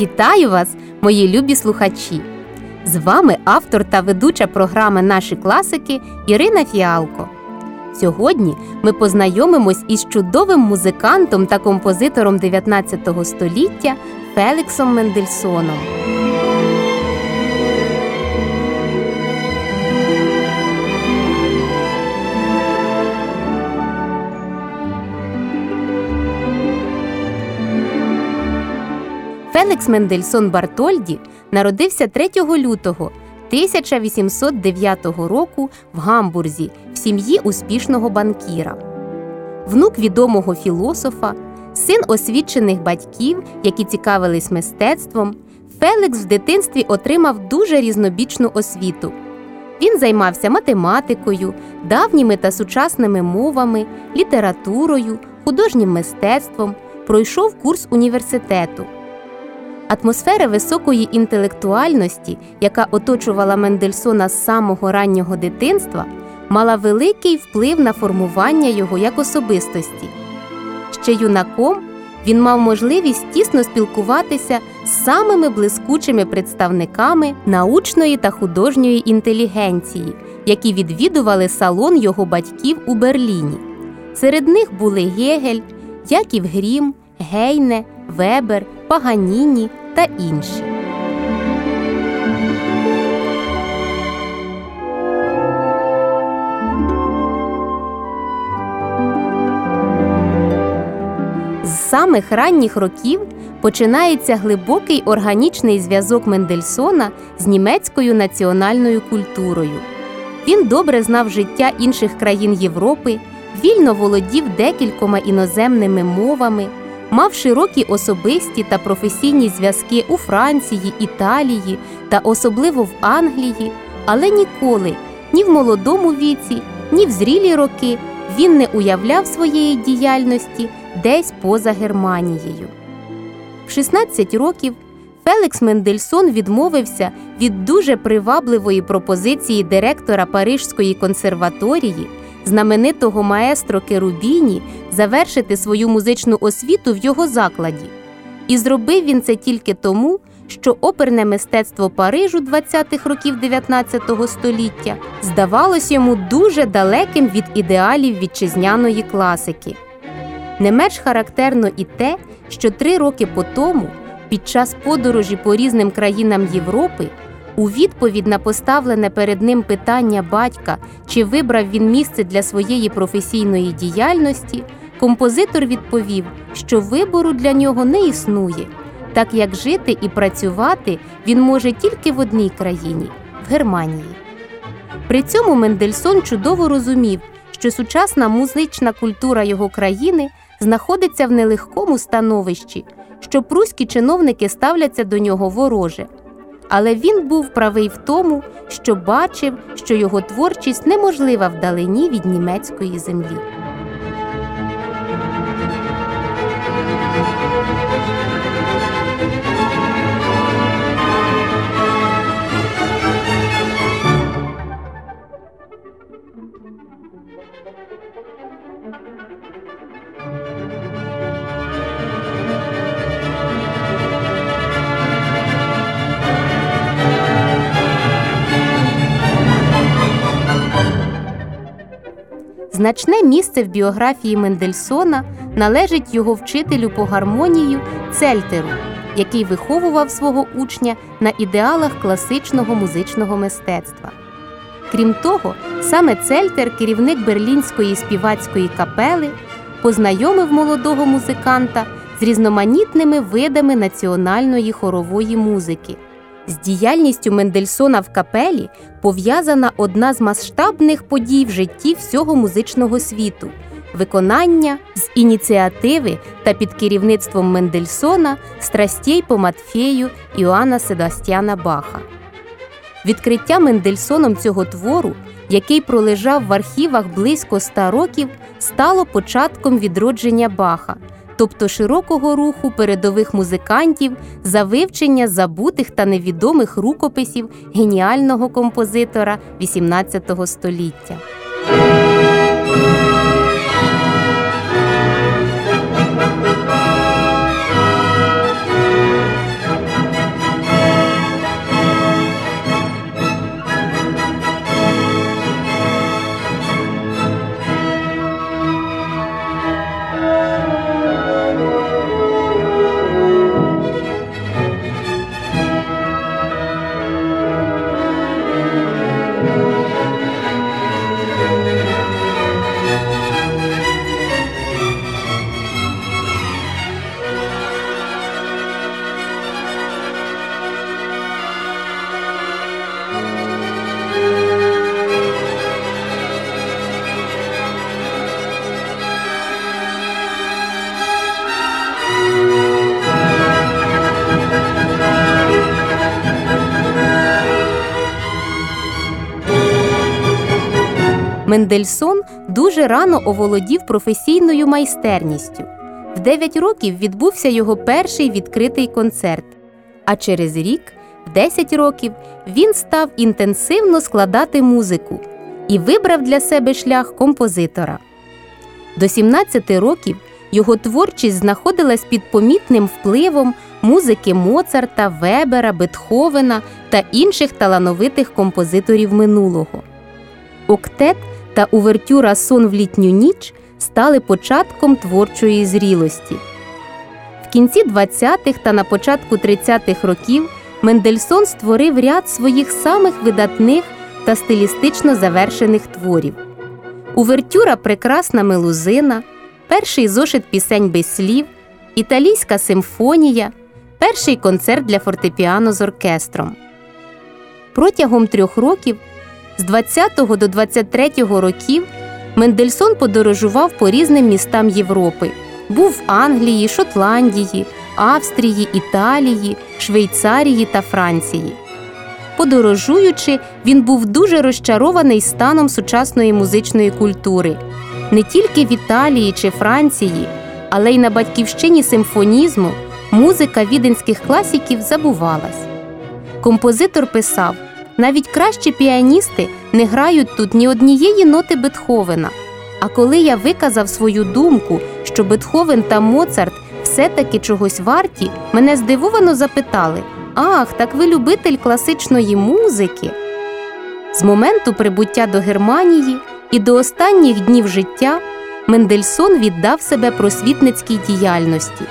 Вітаю вас, мої любі слухачі! З вами автор та ведуча програми Наші класики Ірина Фіалко. Сьогодні ми познайомимось із чудовим музикантом та композитором 19 століття Феліксом Мендельсоном. Фелікс Мендельсон Бартольді народився 3 лютого 1809 року в Гамбурзі в сім'ї успішного банкіра. Внук відомого філософа, син освічених батьків, які цікавились мистецтвом, Фелікс в дитинстві отримав дуже різнобічну освіту. Він займався математикою, давніми та сучасними мовами, літературою, художнім мистецтвом, пройшов курс університету. Атмосфера високої інтелектуальності, яка оточувала Мендельсона з самого раннього дитинства, мала великий вплив на формування його як особистості. Ще юнаком він мав можливість тісно спілкуватися з самими блискучими представниками научної та художньої інтелігенції, які відвідували салон його батьків у Берліні. Серед них були Гегель, Яків Грім, Гейне, Вебер, Паганіні та інші. З самих ранніх років починається глибокий органічний зв'язок Мендельсона з німецькою національною культурою. Він добре знав життя інших країн Європи, вільно володів декількома іноземними мовами мав широкі особисті та професійні зв'язки у Франції, Італії та особливо в Англії, але ніколи ні в молодому віці, ні в зрілі роки він не уявляв своєї діяльності десь поза Германією. В 16 років Фелікс Мендельсон відмовився від дуже привабливої пропозиції директора Парижської консерваторії знаменитого маестро Керубіні завершити свою музичну освіту в його закладі. І зробив він це тільки тому, що оперне мистецтво Парижу 20-х років 19 століття здавалось йому дуже далеким від ідеалів вітчизняної класики. Не менш характерно і те, що три роки по тому, під час подорожі по різним країнам Європи, у відповідь на поставлене перед ним питання батька, чи вибрав він місце для своєї професійної діяльності, композитор відповів, що вибору для нього не існує, так як жити і працювати він може тільки в одній країні в Германії. При цьому Мендельсон чудово розумів, що сучасна музична культура його країни знаходиться в нелегкому становищі, що пруські чиновники ставляться до нього вороже але він був правий в тому, що бачив, що його творчість неможлива вдалині від німецької землі. Значне місце в біографії Мендельсона належить його вчителю по гармонію Цельтеру, який виховував свого учня на ідеалах класичного музичного мистецтва. Крім того, саме Цельтер, керівник берлінської співацької капели, познайомив молодого музиканта з різноманітними видами національної хорової музики, З діяльністю Мендельсона в капелі пов'язана одна з масштабних подій в житті всього музичного світу виконання з ініціативи та під керівництвом Мендельсона страстей по Матфею Іоанна Себастьяна Баха. Відкриття Мендельсоном цього твору, який пролежав в архівах близько ста років, стало початком відродження Баха, тобто широкого руху передових музикантів за вивчення забутих та невідомих рукописів геніального композитора XVIII століття. Мендельсон дуже рано оволодів професійною майстерністю. В 9 років відбувся його перший відкритий концерт. А через рік, в 10 років, він став інтенсивно складати музику і вибрав для себе шлях композитора. До 17 років його творчість знаходилась під помітним впливом музики Моцарта, Вебера, Бетховена та інших талановитих композиторів минулого. Октет та увертюра Сон в літню ніч стали початком творчої зрілості. В кінці 20-х та на початку 30-х років Мендельсон створив ряд своїх самих видатних та стилістично завершених творів. Увертюра Прекрасна мелузина, перший зошит пісень без слів, італійська симфонія, перший концерт для фортепіано з оркестром. Протягом трьох років з 20 до 23 років Мендельсон подорожував по різним містам Європи. Був в Англії, Шотландії, Австрії, Італії, Швейцарії та Франції. Подорожуючи, він був дуже розчарований станом сучасної музичної культури не тільки в Італії чи Франції, але й на батьківщині симфонізму музика віденських класиків забувалась. Композитор писав навіть кращі піаністи не грають тут ні однієї ноти Бетховена. А коли я виказав свою думку, що Бетховен та Моцарт все-таки чогось варті, мене здивовано запитали: Ах, так ви любитель класичної музики. З моменту прибуття до Германії і до останніх днів життя Мендельсон віддав себе просвітницькій діяльності.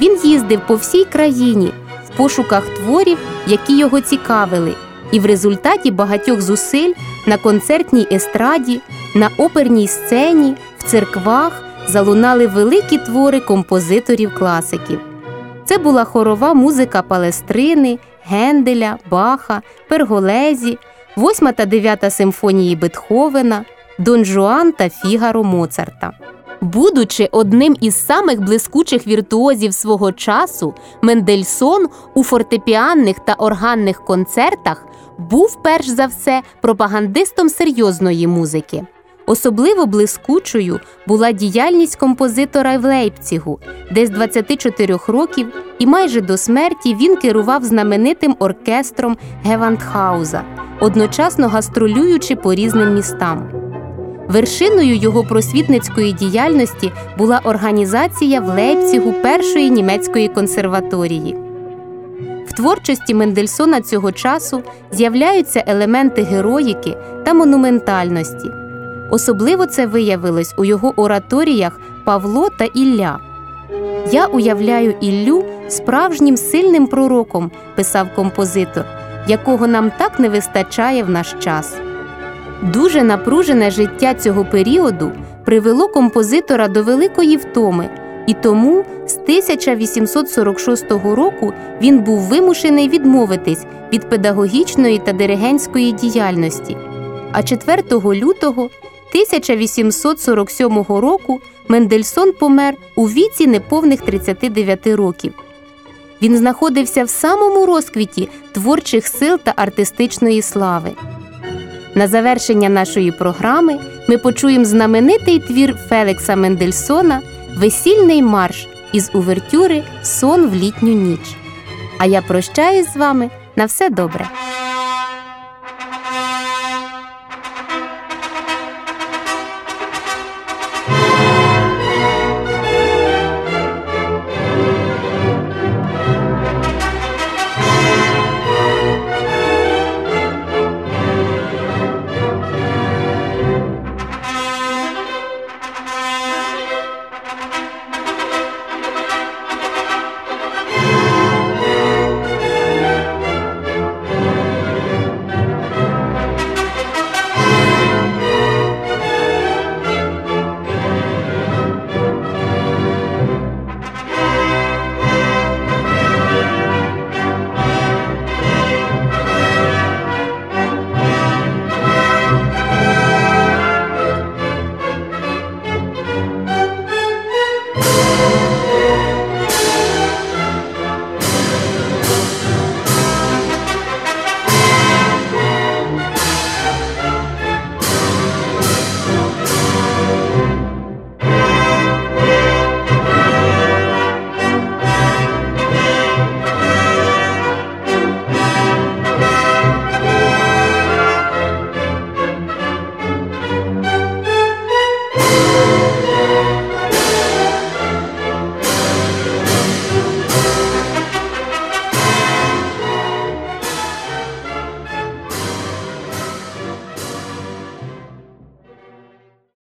Він їздив по всій країні в пошуках творів, які його цікавили, і в результаті багатьох зусиль на концертній естраді, на оперній сцені, в церквах залунали великі твори композиторів-класиків. Це була хорова музика Палестрини, Генделя, Баха, Перголезі, 8 та 9 симфонії Бетховена, Дон Жуан та Фігаро Моцарта. Будучи одним із самих блискучих віртуозів свого часу, Мендельсон у фортепіанних та органних концертах був перш за все пропагандистом серйозної музики. Особливо блискучою була діяльність композитора в Лейпцігу, де з 24 років і майже до смерті він керував знаменитим оркестром Гевантхауза, одночасно гастролюючи по різним містам. Вершиною його просвітницької діяльності була організація в Лейпцігу першої німецької консерваторії. В творчості Мендельсона цього часу з'являються елементи героїки та монументальності. Особливо це виявилось у його ораторіях Павло та Ілля. Я уявляю Іллю справжнім сильним пророком, писав композитор, якого нам так не вистачає в наш час. Дуже напружене життя цього періоду привело композитора до великої втоми, і тому з 1846 року він був вимушений відмовитись від педагогічної та диригентської діяльності. А 4 лютого 1847 року Мендельсон помер у віці неповних 39 років. Він знаходився в самому розквіті творчих сил та артистичної слави. На завершення нашої програми ми почуємо знаменитий твір Фелікса Мендельсона Весільний марш із увертюри Сон в літню ніч. А я прощаюсь з вами на все добре.